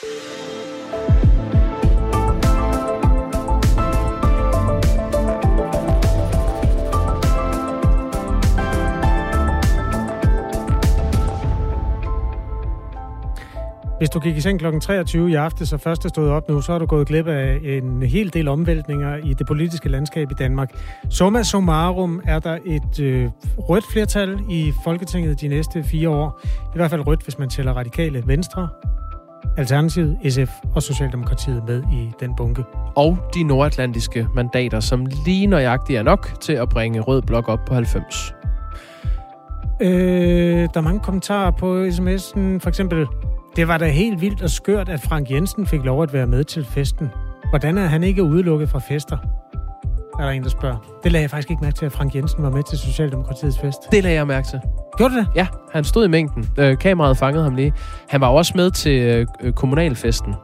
Hvis du gik i seng kl. 23 i aften, så først er stået op nu, så har du gået glip af en hel del omvæltninger i det politiske landskab i Danmark. Summa summarum er der et øh, rødt flertal i Folketinget de næste fire år. I hvert fald rødt, hvis man tæller radikale venstre, Alternativet, SF og Socialdemokratiet med i den bunke. Og de nordatlantiske mandater, som lige nøjagtigt er nok til at bringe Rød Blok op på 90. Øh, der er mange kommentarer på sms'en. For eksempel, det var da helt vildt og skørt, at Frank Jensen fik lov at være med til festen. Hvordan er han ikke udelukket fra fester? Er der en, der spørger. Det lagde jeg faktisk ikke mærke til, at Frank Jensen var med til Socialdemokratiets fest. Det lagde jeg mærke til. Gjorde du det? Ja, han stod i mængden. Øh, kameraet fangede ham lige. Han var også med til øh, øh, kommunalfesten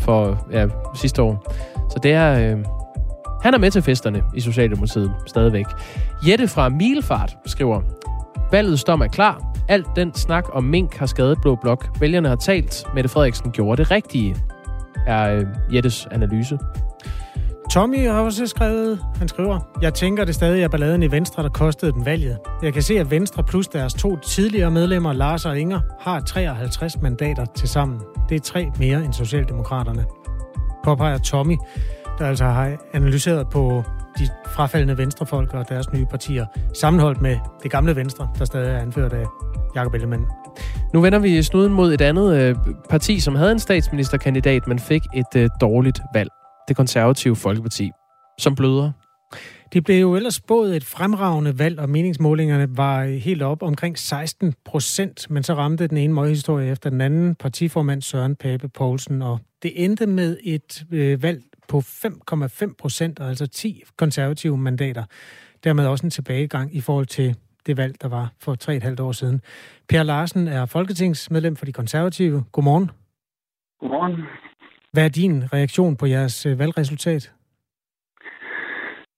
for ja, sidste år. Så det er... Øh, han er med til festerne i Socialdemokratiet stadigvæk. Jette fra Milfart skriver, Valgets dom er klar. Alt den snak om mink har skadet Blå Blok. Vælgerne har talt. Mette Frederiksen gjorde det rigtige, er øh, Jettes analyse. Tommy har også skrevet, han skriver, Jeg tænker det stadig er balladen i Venstre, der kostede den valget. Jeg kan se, at Venstre plus deres to tidligere medlemmer, Lars og Inger, har 53 mandater til sammen. Det er tre mere end Socialdemokraterne. Påpeger Tommy, der altså har analyseret på de frafaldende venstrefolk og deres nye partier, sammenholdt med det gamle Venstre, der stadig er anført af Jakob Ellemann. Nu vender vi snuden mod et andet øh, parti, som havde en statsministerkandidat, men fik et øh, dårligt valg. Det konservative Folkeparti, som bløder. De blev jo ellers spået et fremragende valg, og meningsmålingerne var helt op omkring 16 procent, men så ramte den ene møghistorie efter den anden partiformand Søren Pape Poulsen, og det endte med et øh, valg på 5,5 procent, altså 10 konservative mandater. Dermed også en tilbagegang i forhold til det valg, der var for 3,5 år siden. Per Larsen er folketingsmedlem for de konservative. Godmorgen. Godmorgen. Hvad er din reaktion på jeres øh, valgresultat?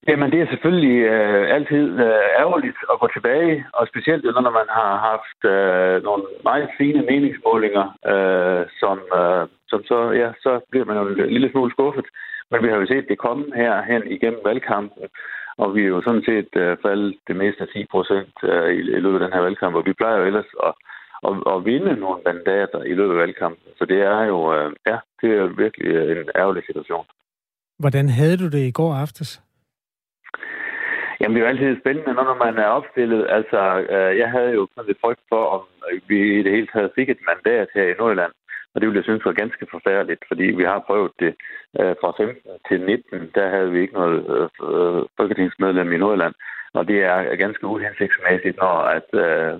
Jamen, det er selvfølgelig øh, altid øh, ærgerligt at gå tilbage, og specielt når man har haft øh, nogle meget fine meningsmålinger, øh, som, øh, som så, ja, så bliver man jo en lille smule skuffet. Men vi har jo set det komme her hen igennem valgkampen, og vi er jo sådan set øh, faldet det meste af 10 procent øh, i, i løbet af den her valgkamp, og vi plejer jo ellers at, at, at vinde nogle mandater i løbet af valgkampen. Så det er jo, øh, ja, det er virkelig en ærgerlig situation. Hvordan havde du det i går aftes? Jamen, det er jo altid spændende, når man er opstillet. Altså, øh, jeg havde jo sådan lidt frygt for, om vi i det hele taget fik et mandat her i Nordjylland. Og det ville jeg synes var ganske forfærdeligt, fordi vi har prøvet det øh, fra 15 til 19. Der havde vi ikke noget øh, folketingsmedlem i Nordjylland. Og det er ganske uhensigtsmæssigt, når at, øh,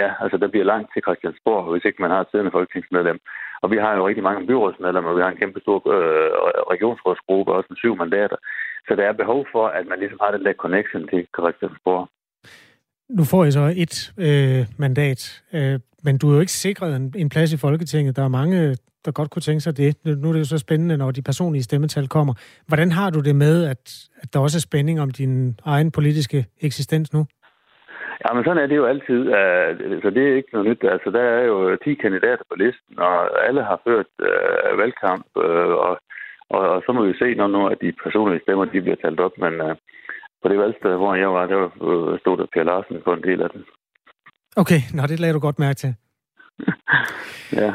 ja, altså der bliver langt til Christiansborg, hvis ikke man har et siddende folketingsmedlem. Og vi har jo rigtig mange byrådsmedlemmer, og vi har en kæmpe stor øh, regionsrådsgruppe, også med syv mandater. Så der er behov for, at man ligesom har den der connection til Christiansborg. Nu får I så et øh, mandat, øh, men du er jo ikke sikret en, en plads i Folketinget. Der er mange, der godt kunne tænke sig det. Nu er det jo så spændende, når de personlige stemmetal kommer. Hvordan har du det med, at, at der også er spænding om din egen politiske eksistens nu? Ja, men sådan er det jo altid. Så det er ikke noget nyt. Altså, der er jo 10 kandidater på listen, og alle har ført uh, valgkamp, uh, og, og, og så må vi se, når nu at de personlige stemmer de bliver talt op. Men uh, på det valgsted, hvor jeg var, der stod der Per Larsen på en del af den. Okay, nå, det lader du godt mærke til. ja.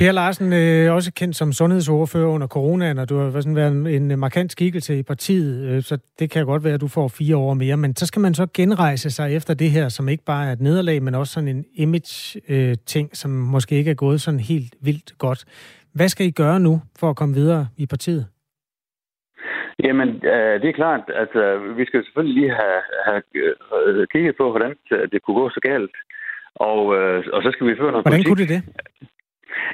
Per Larsen øh, også kendt som sundhedsordfører under coronaen, og du har sådan været en, en markant skikkelse i partiet, øh, så det kan godt være, at du får fire år mere. Men så skal man så genrejse sig efter det her, som ikke bare er et nederlag, men også sådan en image-ting, øh, som måske ikke er gået sådan helt vildt godt. Hvad skal I gøre nu for at komme videre i partiet? Jamen, øh, det er klart, at øh, vi skal selvfølgelig lige have, have øh, kigget på, hvordan det kunne gå så galt. Og, øh, og så skal vi føre noget Hvordan politik. kunne det det?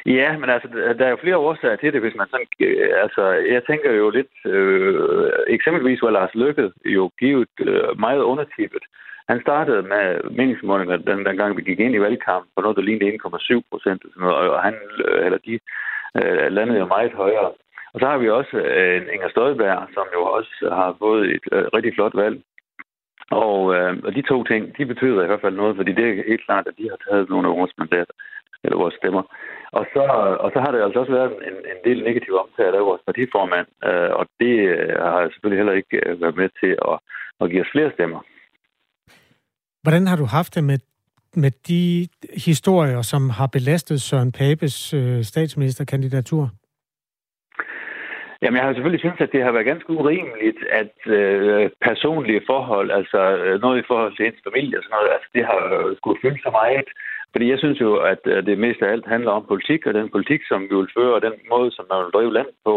Ja, men altså, der er jo flere årsager til det, hvis man sådan... Øh, altså, jeg tænker jo lidt... Øh, eksempelvis var Lars Løkke jo givet øh, meget undertippet. Han startede med meningsmålinger, den, den gang vi gik ind i valgkampen, på noget, der lignede 1,7 procent, og han, øh, eller de øh, landede jo meget højere. Og så har vi også øh, Inger Støjberg, som jo også har fået et øh, rigtig flot valg. Og, øh, og de to ting, de betyder i hvert fald noget, fordi det er helt klart, at de har taget nogle af vores mandater eller vores stemmer. Og så, og så har det altså også været en, en del negativ omtale af vores partiformand, øh, og det øh, har jeg selvfølgelig heller ikke øh, været med til at, at give os flere stemmer. Hvordan har du haft det med, med de historier, som har belastet Søren Papes øh, statsministerkandidatur? Jamen, jeg har selvfølgelig syntes, at det har været ganske urimeligt, at øh, personlige forhold, altså øh, noget i forhold til ens familie og sådan noget, altså det har øh, skulle fylde så meget. Fordi jeg synes jo, at øh, det mest af alt handler om politik, og den politik, som vi vil føre, og den måde, som man vil drive land på,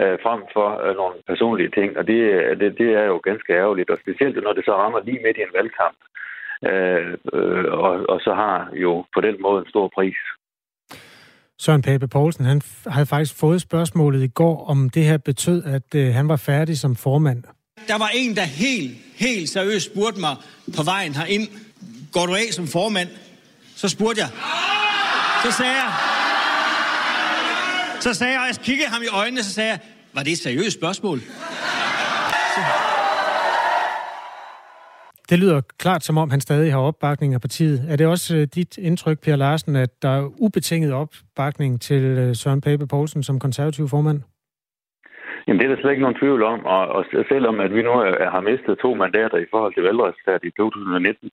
øh, frem for øh, nogle personlige ting. Og det, det, det er jo ganske ærgerligt, og specielt når det så rammer lige midt i en valgkamp. Øh, øh, og, og så har jo på den måde en stor pris. Søren Pape Poulsen, han havde faktisk fået spørgsmålet i går, om det her betød, at øh, han var færdig som formand. Der var en, der helt, helt seriøst spurgte mig på vejen herind, går du af som formand? Så spurgte jeg. Så sagde jeg, så sagde jeg, og jeg kiggede ham i øjnene, så sagde jeg, var det et seriøst spørgsmål? Så, det lyder klart, som om han stadig har opbakning af partiet. Er det også øh, dit indtryk, Per Larsen, at der er ubetinget opbakning til øh, Søren Pape Poulsen som konservativ formand? Jamen, det er der slet ikke nogen tvivl om, og, og selvom at vi nu har mistet to mandater i forhold til valgresultatet i 2019, øh,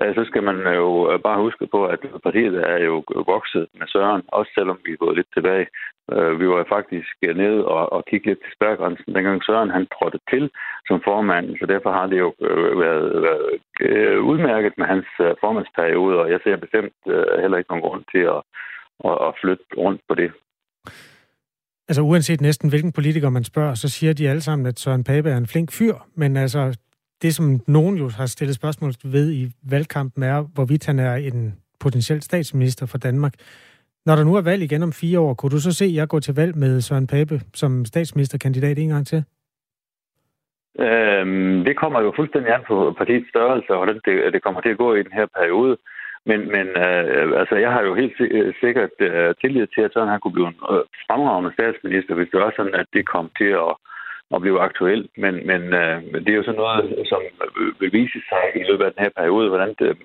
Øh, så skal man jo øh, bare huske på, at partiet er jo vokset med Søren, også selvom vi er gået lidt tilbage. Øh, vi var faktisk nede og, og kiggede lidt til spærgrænsen, dengang Søren han trådte til som formand, så derfor har det jo været, været udmærket med hans formandsperiode, og jeg ser bestemt heller ikke nogen grund til at, at, at flytte rundt på det. Altså uanset næsten hvilken politiker man spørger, så siger de alle sammen, at Søren Pape er en flink fyr, men altså det, som nogen jo har stillet spørgsmål ved i valgkampen, er, hvorvidt han er en potentiel statsminister for Danmark. Når der nu er valg igen om fire år, kunne du så se, at jeg går til valg med Søren Pape som statsministerkandidat en gang til? Øhm, det kommer jo fuldstændig an på partiets størrelse, og hvordan det, det kommer til at gå i den her periode. Men, men øh, altså, jeg har jo helt øh, sikkert øh, tillid til, at sådan han kunne blive en øh, fremragende statsminister, hvis det var sådan, at det kom til at, at blive aktuelt. Men, men øh, det er jo sådan noget, som vil vise sig i løbet af den her periode, hvordan det,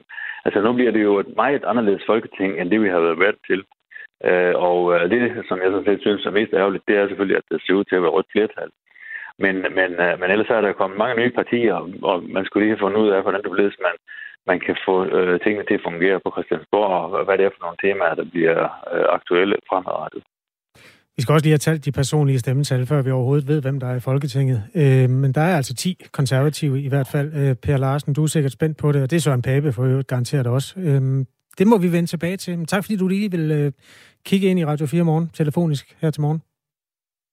altså nu bliver det jo et meget anderledes folketing, end det vi har været været til. Øh, og øh, det, som jeg så set synes er mest ærgerligt, det er selvfølgelig, at det ser ud til at være rødt flertal. Men, men, øh, men ellers er der kommet mange nye partier, og man skulle lige have fundet ud af, hvordan det bliver, man, man kan få øh, tingene til at fungere på Christiansborg, og hvad det er for nogle temaer, der bliver øh, aktuelle fremadrettet. Vi skal også lige have talt de personlige stemmetal, før vi overhovedet ved, hvem der er i Folketinget. Øh, men der er altså 10 konservative i hvert fald. Øh, per Larsen, du er sikkert spændt på det, og det er Søren Pape for øvrigt garanteret også. Øh, det må vi vende tilbage til. Men tak fordi du lige vil øh, kigge ind i Radio 4 morgen, telefonisk her til morgen.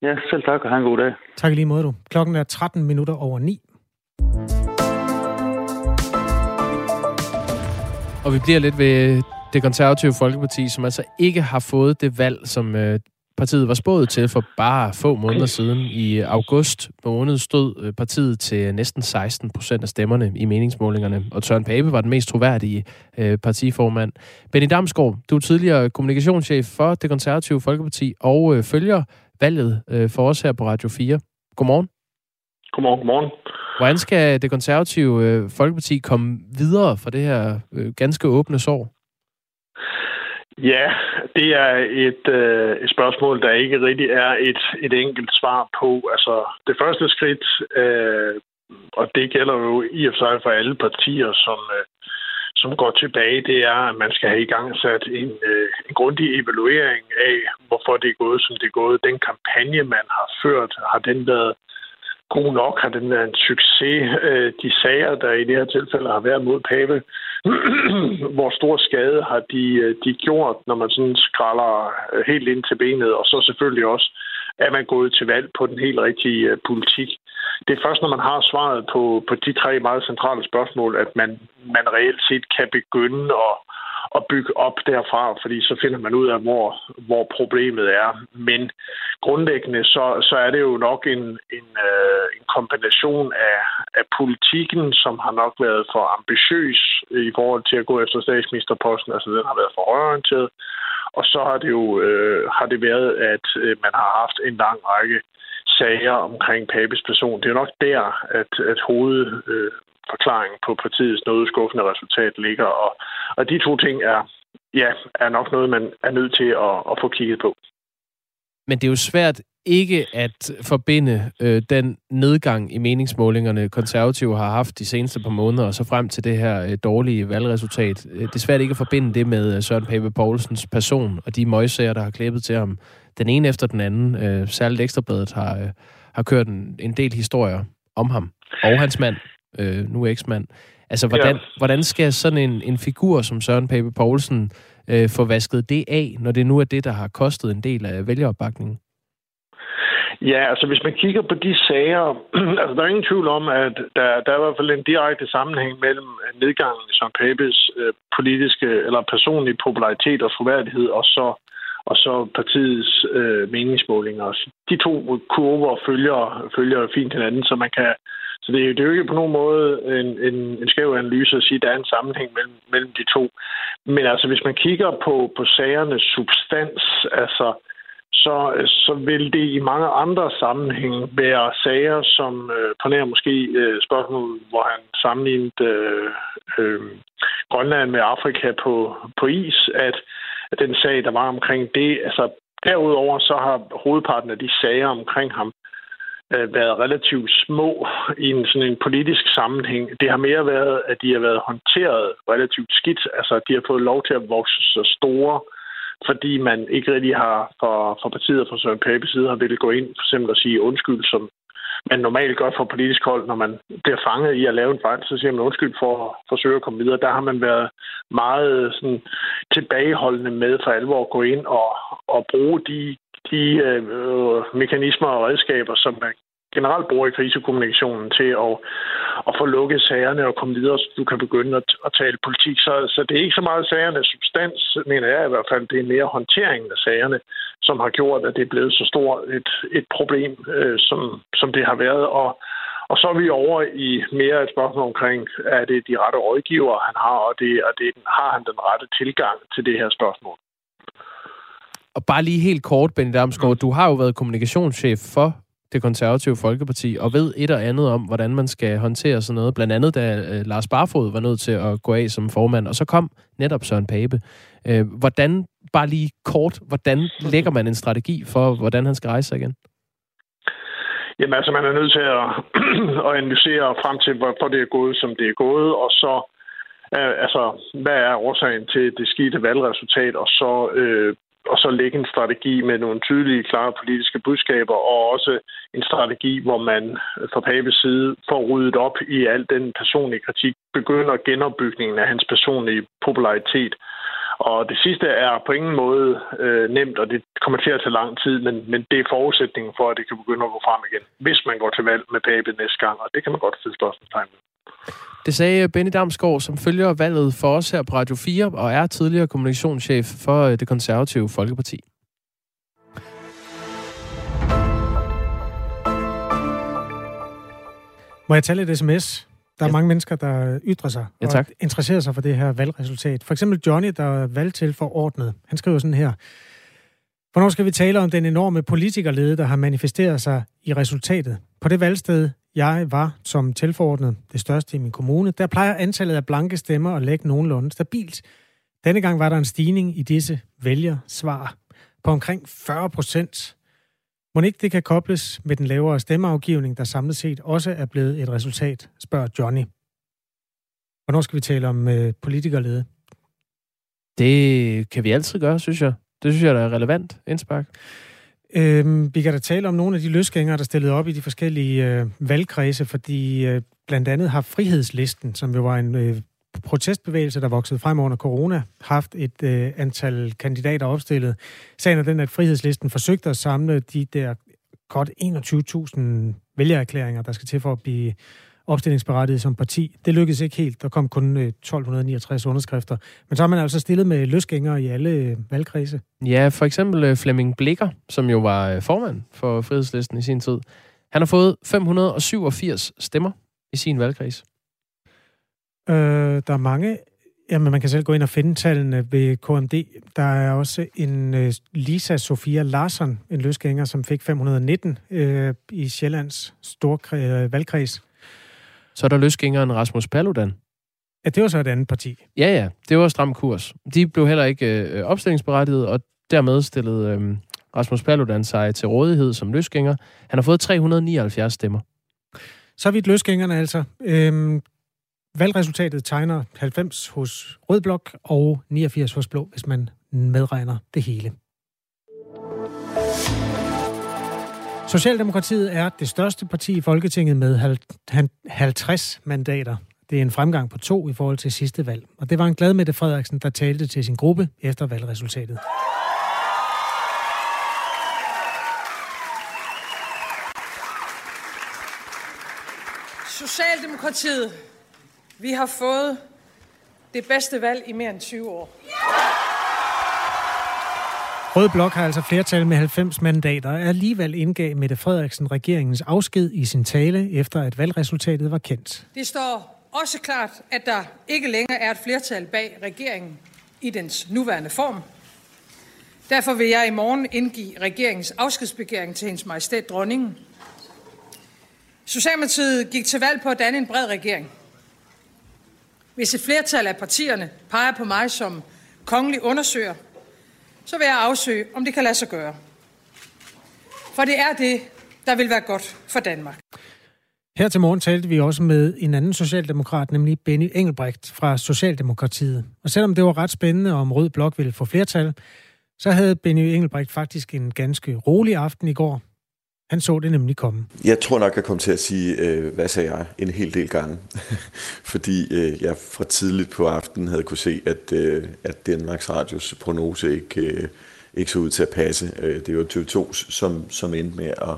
Ja, selv tak, og have en god dag. Tak i lige måde, du. Klokken er 13 minutter over 9. Og vi bliver lidt ved det konservative Folkeparti, som altså ikke har fået det valg, som øh, partiet var spået til for bare få måneder siden. I august måned stod øh, partiet til næsten 16 procent af stemmerne i meningsmålingerne, og Søren Pape var den mest troværdige øh, partiformand. Benny Damsgaard, du er tidligere kommunikationschef for det konservative Folkeparti og øh, følger valget for os her på Radio 4. Godmorgen. Godmorgen, godmorgen. Hvordan skal det konservative Folkeparti komme videre fra det her ganske åbne sår? Ja, det er et, øh, et spørgsmål, der ikke rigtig er et, et enkelt svar på. Altså, det første skridt, øh, og det gælder jo i og for sig for alle partier, som, øh, som går tilbage, det er, at man skal have i gang sat en, øh, en grundig evaluering af, hvorfor det er gået, som det er gået. Den kampagne, man har ført, har den været god nok? Har den været en succes? Øh, de sager, der i det her tilfælde har været mod Pave, hvor stor skade har de, øh, de gjort, når man sådan skralder øh, helt ind til benet, og så selvfølgelig også, er man gået til valg på den helt rigtige øh, politik. Det er først, når man har svaret på, på de tre meget centrale spørgsmål, at man, man reelt set kan begynde at at bygge op derfra, fordi så finder man ud af, hvor, hvor problemet er. Men grundlæggende, så, så er det jo nok en, en, øh, en kombination af, af politikken, som har nok været for ambitiøs i forhold til at gå efter statsministerposten, altså den har været for højorienteret, og så har det jo øh, har det været, at øh, man har haft en lang række sager omkring Papes person. Det er nok der, at, at hoved, øh, forklaring på partiets noget skuffende resultat ligger. Og, og de to ting er, ja, er nok noget, man er nødt til at, at få kigget på. Men det er jo svært ikke at forbinde øh, den nedgang i meningsmålingerne, konservative har haft de seneste par måneder, og så frem til det her øh, dårlige valgresultat. Øh, det er svært ikke at forbinde det med øh, Søren Pape Poulsens person og de møgsager, der har klæbet til ham. Den ene efter den anden. Øh, særligt Ekstrabladet har, øh, har kørt en, en del historier om ham og hans mand, øh, nu eksmand. Altså, hvordan, ja. hvordan skal sådan en, en figur som Søren Pape Poulsen øh, få vasket det af, når det nu er det, der har kostet en del af vælgeropbakningen? Ja, altså hvis man kigger på de sager, altså der er ingen tvivl om, at der, der er i hvert fald en direkte sammenhæng mellem nedgangen i Søren Papes øh, politiske eller personlige popularitet og troværdighed, og så og så partiets øh, meningsmålinger. De to kurver følger, følger fint hinanden, så man kan så det, er, det er jo ikke på nogen måde en, en, en skæv analyse at sige, at der er en sammenhæng mellem, mellem de to. Men altså, hvis man kigger på, på sagernes substans, altså, så, så vil det i mange andre sammenhænge være sager, som øh, på nær måske øh, spørgsmål, hvor han sammenlignede øh, øh, Grønland med Afrika på, på is, at, at den sag, der var omkring det, altså derudover så har hovedparten af de sager omkring ham Øh, været relativt små i en sådan en politisk sammenhæng. Det har mere været, at de har været håndteret relativt skidt. Altså, de har fået lov til at vokse så store, fordi man ikke rigtig har for, for partiet og fra Søren Pape side har ville gå ind for eksempel at sige undskyld, som man normalt gør fra politisk hold, når man bliver fanget i at lave en fejl, så siger man undskyld for at forsøge at komme videre. Der har man været meget sådan, tilbageholdende med for alvor at gå ind og, og bruge de, de øh, mekanismer og redskaber, som man generelt bruger i krisekommunikationen til at, at få lukket sagerne og komme videre, så du kan begynde at, at tale politik. Så, så det er ikke så meget sagernes substans, mener jeg i hvert fald. Det er mere håndteringen af sagerne, som har gjort, at det er blevet så stort et, et problem, øh, som, som det har været. Og, og så er vi over i mere et spørgsmål omkring, er det de rette rådgiver, han har, og, det, og det, har han den rette tilgang til det her spørgsmål. Og bare lige helt kort, Benny Damsgaard, du har jo været kommunikationschef for det konservative Folkeparti, og ved et og andet om, hvordan man skal håndtere sådan noget. Blandt andet, da øh, Lars Barfod var nødt til at gå af som formand, og så kom netop Søren Pape. Øh, hvordan, bare lige kort, hvordan lægger man en strategi for, hvordan han skal rejse sig igen? Jamen altså, man er nødt til at, at analysere frem til, hvorfor det er gået, som det er gået, og så øh, altså, hvad er årsagen til det skidte valgresultat, og så øh, og så lægge en strategi med nogle tydelige, klare politiske budskaber, og også en strategi, hvor man fra Papes side får ryddet op i al den personlige kritik, begynder genopbygningen af hans personlige popularitet. Og det sidste er på ingen måde øh, nemt, og det kommer til at tage lang tid, men, men det er forudsætningen for, at det kan begynde at gå frem igen, hvis man går til valg med Pape næste gang, og det kan man godt stille spørgsmålstegn med. Det sagde Benny Damsgaard, som følger valget for os her på Radio 4, og er tidligere kommunikationschef for øh, det konservative Folkeparti. Må jeg tage lidt sms? Der er ja. mange mennesker, der ytrer sig ja, tak. og interesserer sig for det her valgresultat. For eksempel Johnny, der er valgt til forordnet. Han skriver sådan her. Hvornår skal vi tale om den enorme politikerlede, der har manifesteret sig i resultatet? På det valgsted, jeg var som tilforordnet, det største i min kommune, der plejer antallet af blanke stemmer at lægge nogenlunde stabilt. Denne gang var der en stigning i disse vælgersvar på omkring 40 procent. Må ikke det kan kobles med den lavere stemmeafgivning, der samlet set også er blevet et resultat, spørger Johnny. Hvornår skal vi tale om øh, politikerlede? Det kan vi altid gøre, synes jeg. Det synes jeg, der er relevant indspark. Øhm, vi kan da tale om nogle af de løsgængere, der stillede op i de forskellige øh, valgkredse, fordi øh, blandt andet har Frihedslisten, som jo var en øh, protestbevægelse, der voksede frem under corona, haft et øh, antal kandidater opstillet. Sagen er den, at Frihedslisten forsøgte at samle de der godt 21.000 vælgererklæringer, der skal til for at blive opstillingsberettiget som parti. Det lykkedes ikke helt. Der kom kun 1269 øh, underskrifter. Men så har man altså stillet med løsgængere i alle øh, valgkredse. Ja, for eksempel øh, Flemming Blikker, som jo var formand for Frihedslisten i sin tid. Han har fået 587 stemmer i sin valgkreds. Øh, der er mange Jamen, man kan selv gå ind og finde tallene ved KMD. Der er også en Lisa Sofia Larsson, en løsgænger, som fik 519 uh, i Sjællands store uh, valgkreds. Så er der løsgængeren Rasmus Paludan. Ja, det var så et andet parti. Ja, ja. Det var stram kurs. De blev heller ikke øh, opstillingsberettiget, og dermed stillede øh, Rasmus Paludan sig til rådighed som løsgænger. Han har fået 379 stemmer. Så vidt løsgængerne altså. Øhm, valgresultatet tegner 90 hos Rød Blok og 89 hos Blå, hvis man medregner det hele. Socialdemokratiet er det største parti i Folketinget med 50 mandater. Det er en fremgang på to i forhold til sidste valg. Og det var en glad Mette Frederiksen, der talte til sin gruppe efter valgresultatet. Socialdemokratiet, vi har fået det bedste valg i mere end 20 år. Rød Blok har altså flertal med 90 mandater, og alligevel indgav Mette Frederiksen regeringens afsked i sin tale, efter at valgresultatet var kendt. Det står også klart, at der ikke længere er et flertal bag regeringen i dens nuværende form. Derfor vil jeg i morgen indgive regeringens afskedsbegæring til hendes majestæt dronningen. Socialdemokratiet gik til valg på at danne en bred regering. Hvis et flertal af partierne peger på mig som kongelig undersøger, så vil jeg afsøge, om det kan lade sig gøre. For det er det, der vil være godt for Danmark. Her til morgen talte vi også med en anden socialdemokrat, nemlig Benny Engelbrecht fra Socialdemokratiet. Og selvom det var ret spændende, om Rød Blok ville få flertal, så havde Benny Engelbrecht faktisk en ganske rolig aften i går. Han så det nemlig komme. Jeg tror nok, jeg kom til at sige, øh, hvad sagde jeg, en hel del gange. Fordi øh, jeg fra tidligt på aftenen havde kunne se, at, øh, at Danmarks Radios prognose ikke, øh, ikke så ud til at passe. Øh, det var TV2, som, som endte med at,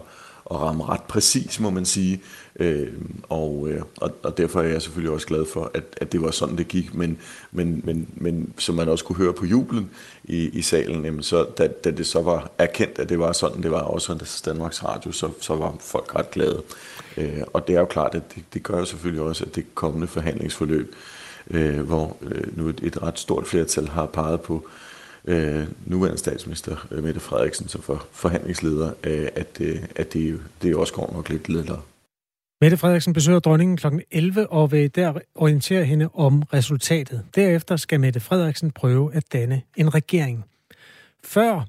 at ramme ret præcis, må man sige. Øh, og, øh, og, og derfor er jeg selvfølgelig også glad for, at, at det var sådan, det gik. Men, men, men, men som man også kunne høre på jublen i, i salen, jamen så, da, da det så var erkendt, at det var sådan, det var også hos Danmarks Radio, så, så var folk ret glade. Øh, og det er jo klart, at det, det gør jo selvfølgelig også, at det kommende forhandlingsforløb, øh, hvor øh, nu et, et ret stort flertal har peget på, øh, nuværende statsminister øh, Mette Frederiksen som for, forhandlingsleder, øh, at, øh, at det, det også går nok lidt lettere. Mette Frederiksen besøger dronningen kl. 11 og vil der orientere hende om resultatet. Derefter skal Mette Frederiksen prøve at danne en regering. Før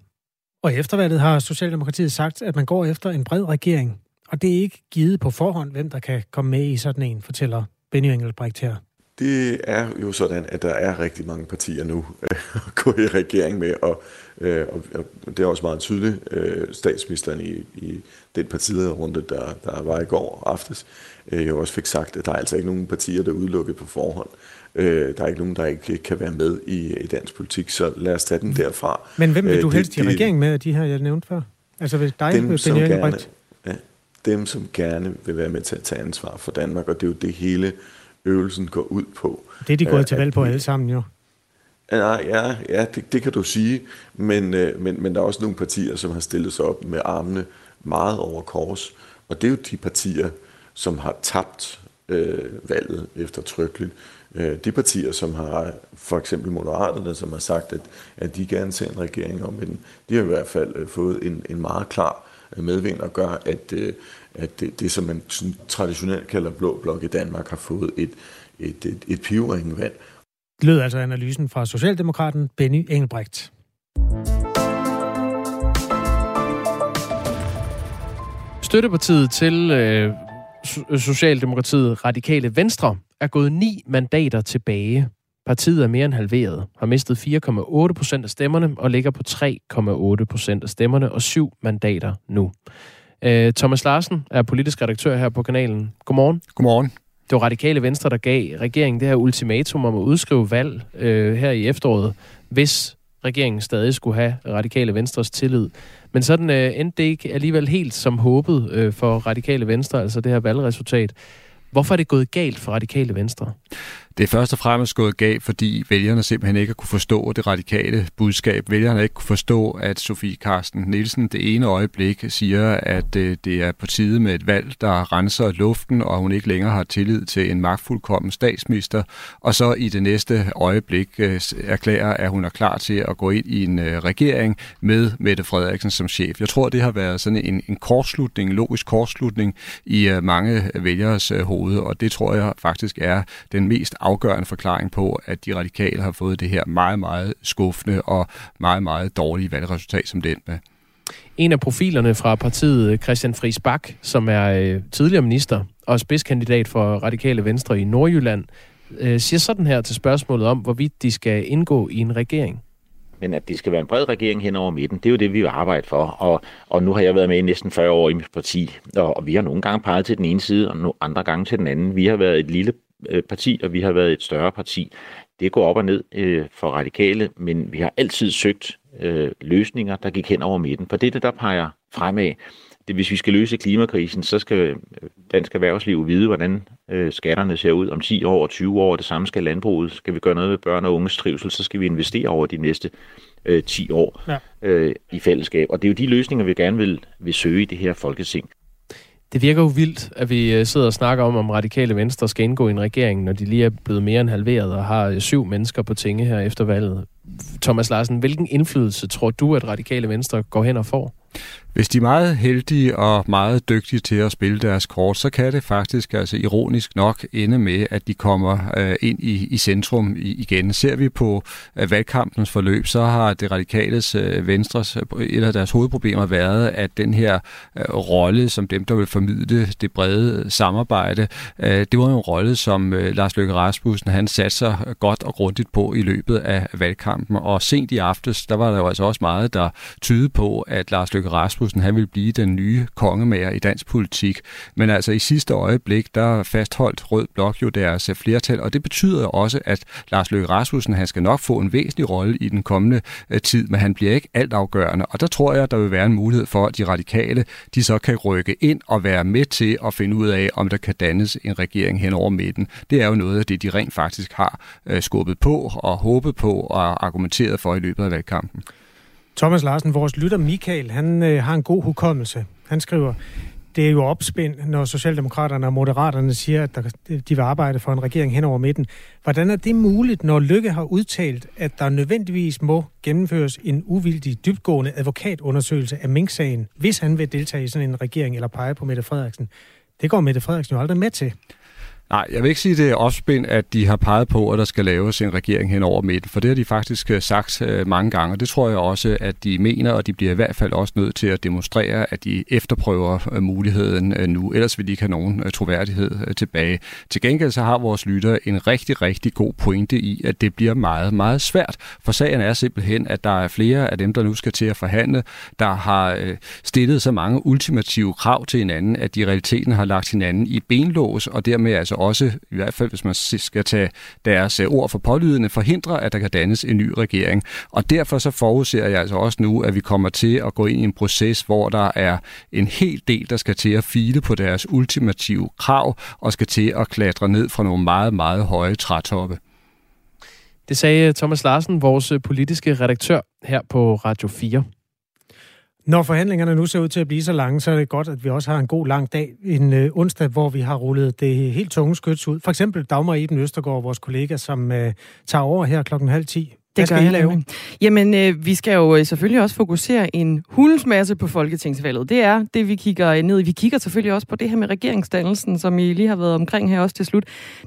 og eftervalget har Socialdemokratiet sagt, at man går efter en bred regering. Og det er ikke givet på forhånd, hvem der kan komme med i sådan en, fortæller Benny Engelbrecht her. Det er jo sådan, at der er rigtig mange partier nu at gå i regering med, og, øh, og det er også meget tydeligt. Øh, statsministeren i, i den partilederrunde, der, der var i går aftes, øh, jo også fik sagt, at der er altså ikke nogen partier, der er udelukket på forhånd. Der er ikke nogen, der ikke kan være med i, i dansk politik, så lad os tage den derfra. Men hvem vil du helst i regering med af de her, jeg nævnte før? Altså hvis dig, dem, som gerne, ja, dem, som gerne vil være med til at tage ansvar for Danmark, og det er jo det hele øvelsen går ud på. Det er de gået til valg på alle sammen jo. Ja, ja, ja det, det kan du sige, men, øh, men, men der er også nogle partier, som har stillet sig op med armene meget over kors, og det er jo de partier, som har tabt øh, valget eftertrykkeligt. Øh, de partier, som har, for eksempel Moderaterne, som har sagt, at, at de gerne ser en regering om den, de har i hvert fald øh, fået en, en meget klar øh, medvind og gør, at, at det, det, som man sådan traditionelt kalder blå blok i Danmark, har fået et, et, et, et pivringvand. Det lød altså analysen fra Socialdemokraten Benny Engelbrecht. Støttepartiet til øh, Socialdemokratiet Radikale Venstre er gået ni mandater tilbage. Partiet er mere end halveret, har mistet 4,8 procent af stemmerne og ligger på 3,8 procent af stemmerne og syv mandater nu. Øh, Thomas Larsen er politisk redaktør her på kanalen. Godmorgen. Godmorgen. Det var Radikale Venstre, der gav regeringen det her ultimatum om at udskrive valg øh, her i efteråret, hvis regeringen stadig skulle have Radikale Venstres tillid. Men sådan øh, endte det ikke alligevel helt som håbet øh, for Radikale Venstre, altså det her valgresultat. Hvorfor er det gået galt for Radikale Venstre? Det er først og fremmest gået galt, fordi vælgerne simpelthen ikke har kunne forstå det radikale budskab. Vælgerne har ikke kunne forstå, at Sofie Karsten Nielsen det ene øjeblik siger, at øh, det er på tide med et valg, der renser luften, og hun ikke længere har tillid til en magtfuldkommen statsminister, og så i det næste øjeblik øh, erklærer, at hun er klar til at gå ind i en øh, regering med Mette Frederiksen som chef. Jeg tror, det har været sådan en, en kortslutning, en logisk kortslutning i mange vælgeres hoved, og det tror jeg faktisk er den mest afgørende forklaring på, at de radikale har fået det her meget, meget skuffende og meget, meget dårlige valgresultat som den med. En af profilerne fra partiet, Christian Friis Bak, som er øh, tidligere minister og spidskandidat for Radikale Venstre i Nordjylland, øh, siger sådan her til spørgsmålet om, hvorvidt de skal indgå i en regering. Men at det skal være en bred regering hen over midten, det er jo det, vi vil arbejde for. Og, og nu har jeg været med i næsten 40 år i mit parti, og, og vi har nogle gange peget til den ene side, og nogle andre gange til den anden. Vi har været et lille øh, parti, og vi har været et større parti. Det går op og ned øh, for radikale, men vi har altid søgt øh, løsninger, der gik hen over midten. For det er det, der peger fremad. Det, hvis vi skal løse klimakrisen, så skal øh, dansk erhvervsliv vide, hvordan øh, skatterne ser ud om 10 år og 20 år. Det samme skal landbruget. Skal vi gøre noget med børn og unges trivsel, så skal vi investere over de næste øh, 10 år ja. øh, i fællesskab. Og det er jo de løsninger, vi gerne vil, vil søge i det her folketing. Det virker jo vildt, at vi øh, sidder og snakker om, om radikale venstre skal indgå i en regering, når de lige er blevet mere end halveret og har øh, syv mennesker på tinge her efter valget. Thomas Larsen, hvilken indflydelse tror du, at radikale venstre går hen og får? Hvis de er meget heldige og meget dygtige til at spille deres kort, så kan det faktisk altså ironisk nok ende med, at de kommer øh, ind i, i centrum igen. Ser vi på øh, valgkampens forløb, så har det radikales øh, venstres, øh, et af deres hovedproblemer været, at den her øh, rolle, som dem, der vil formidle det brede samarbejde, øh, det var en rolle, som øh, Lars Løkke Rasmussen, han satte sig godt og grundigt på i løbet af valgkampen. Og sent i aftes, der var der jo altså også meget, der tyder på, at Lars Løkke Rasmussen, han ville blive den nye kongemager i dansk politik. Men altså i sidste øjeblik, der fastholdt Rød Blok jo deres øh, flertal, og det betyder også, at Lars Løkke Rasmussen, han skal nok få en væsentlig rolle i den kommende øh, tid, men han bliver ikke altafgørende. Og der tror jeg, der vil være en mulighed for, at de radikale, de så kan rykke ind og være med til at finde ud af, om der kan dannes en regering hen over midten. Det er jo noget af det, de rent faktisk har øh, skubbet på og håbet på og argumenteret for i løbet af valgkampen. Thomas Larsen, vores lytter Michael, han øh, har en god hukommelse. Han skriver, det er jo opspind, når Socialdemokraterne og Moderaterne siger, at der, de vil arbejde for en regering hen over midten. Hvordan er det muligt, når Lykke har udtalt, at der nødvendigvis må gennemføres en uvildig, dybgående advokatundersøgelse af Mink-sagen, hvis han vil deltage i sådan en regering eller pege på Mette Frederiksen? Det går Mette Frederiksen jo aldrig med til. Nej, jeg vil ikke sige, at det er opspind, at de har peget på, at der skal laves en regering hen over midten, for det har de faktisk øh, sagt øh, mange gange, og det tror jeg også, at de mener, og de bliver i hvert fald også nødt til at demonstrere, at de efterprøver øh, muligheden nu, ellers vil de ikke have nogen troværdighed tilbage. Til gengæld så har vores lytter en rigtig, rigtig god pointe i, at det bliver meget, meget svært, for sagen er simpelthen, at der er flere af dem, der nu skal til at forhandle, der har stillet så mange ultimative krav til hinanden, at de i realiteten har lagt hinanden i benlås, og dermed altså også, i hvert fald hvis man skal tage deres øh, ord for pålydende, forhindre, at der kan dannes en ny regering. Og derfor så forudser jeg altså også nu, at vi kommer til at gå ind i en proces, hvor der er en hel del, der skal til at file på deres ultimative krav, og skal til at klatre ned fra nogle meget, meget høje trætoppe. Det sagde øh, Thomas Larsen, vores øh, politiske redaktør her på Radio 4. Når forhandlingerne nu ser ud til at blive så lange, så er det godt, at vi også har en god lang dag. En øh, onsdag, hvor vi har rullet det helt tunge skyts ud. For eksempel Dagmar Eben Østergaard, vores kollega, som øh, tager over her klokken halv ti det gør I lave? Jamen, øh, vi skal jo øh, selvfølgelig også fokusere en hulens masse på folketingsvalget. Det er det, vi kigger ned i. Vi kigger selvfølgelig også på det her med regeringsdannelsen, som I lige har været omkring her også til slut.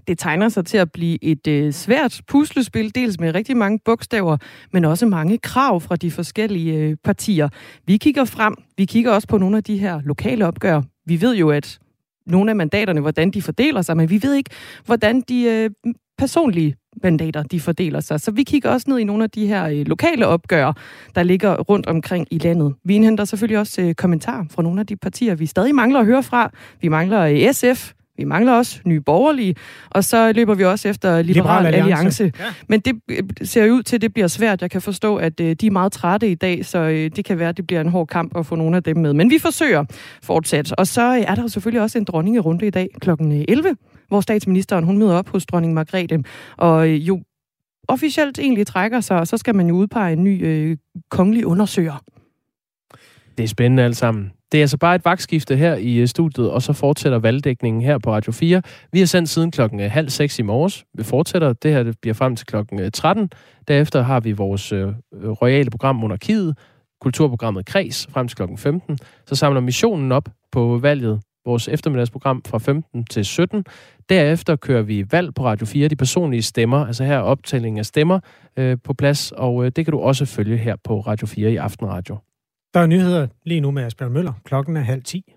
Det tegner sig til at blive et øh, svært puslespil, dels med rigtig mange bogstaver, men også mange krav fra de forskellige øh, partier. Vi kigger frem. Vi kigger også på nogle af de her lokale opgør. Vi ved jo, at nogle af mandaterne, hvordan de fordeler sig, men vi ved ikke, hvordan de øh, personlige mandater, de fordeler sig. Så vi kigger også ned i nogle af de her øh, lokale opgør, der ligger rundt omkring i landet. Vi indhenter selvfølgelig også øh, kommentar fra nogle af de partier, vi stadig mangler at høre fra. Vi mangler øh, SF, vi mangler også nye borgerlige, og så løber vi også efter Liberal, Liberal Alliance. Alliance. Ja. Men det ser ud til, at det bliver svært. Jeg kan forstå, at de er meget trætte i dag, så det kan være, at det bliver en hård kamp at få nogle af dem med. Men vi forsøger fortsat. Og så er der selvfølgelig også en dronningerunde i dag kl. 11, hvor statsministeren hun møder op hos dronning Margrethe. Og øh, jo officielt egentlig trækker sig, og så skal man jo udpege en ny øh, kongelig undersøger. Det er spændende alt sammen. Det er altså bare et vagtskifte her i øh, studiet, og så fortsætter valgdækningen her på Radio 4. Vi har sendt siden klokken øh, halv seks i morges. Vi fortsætter. Det her det bliver frem til klokken øh, 13. Derefter har vi vores øh, royale program Monarkiet, kulturprogrammet Kreds frem til klokken 15. Så samler missionen op på valget vores eftermiddagsprogram fra 15 til 17. Derefter kører vi valg på Radio 4, de personlige stemmer, altså her optælling af stemmer øh, på plads, og øh, det kan du også følge her på Radio 4 i Aftenradio. Der er nyheder lige nu med Asbjørn Møller. Klokken er halv 10.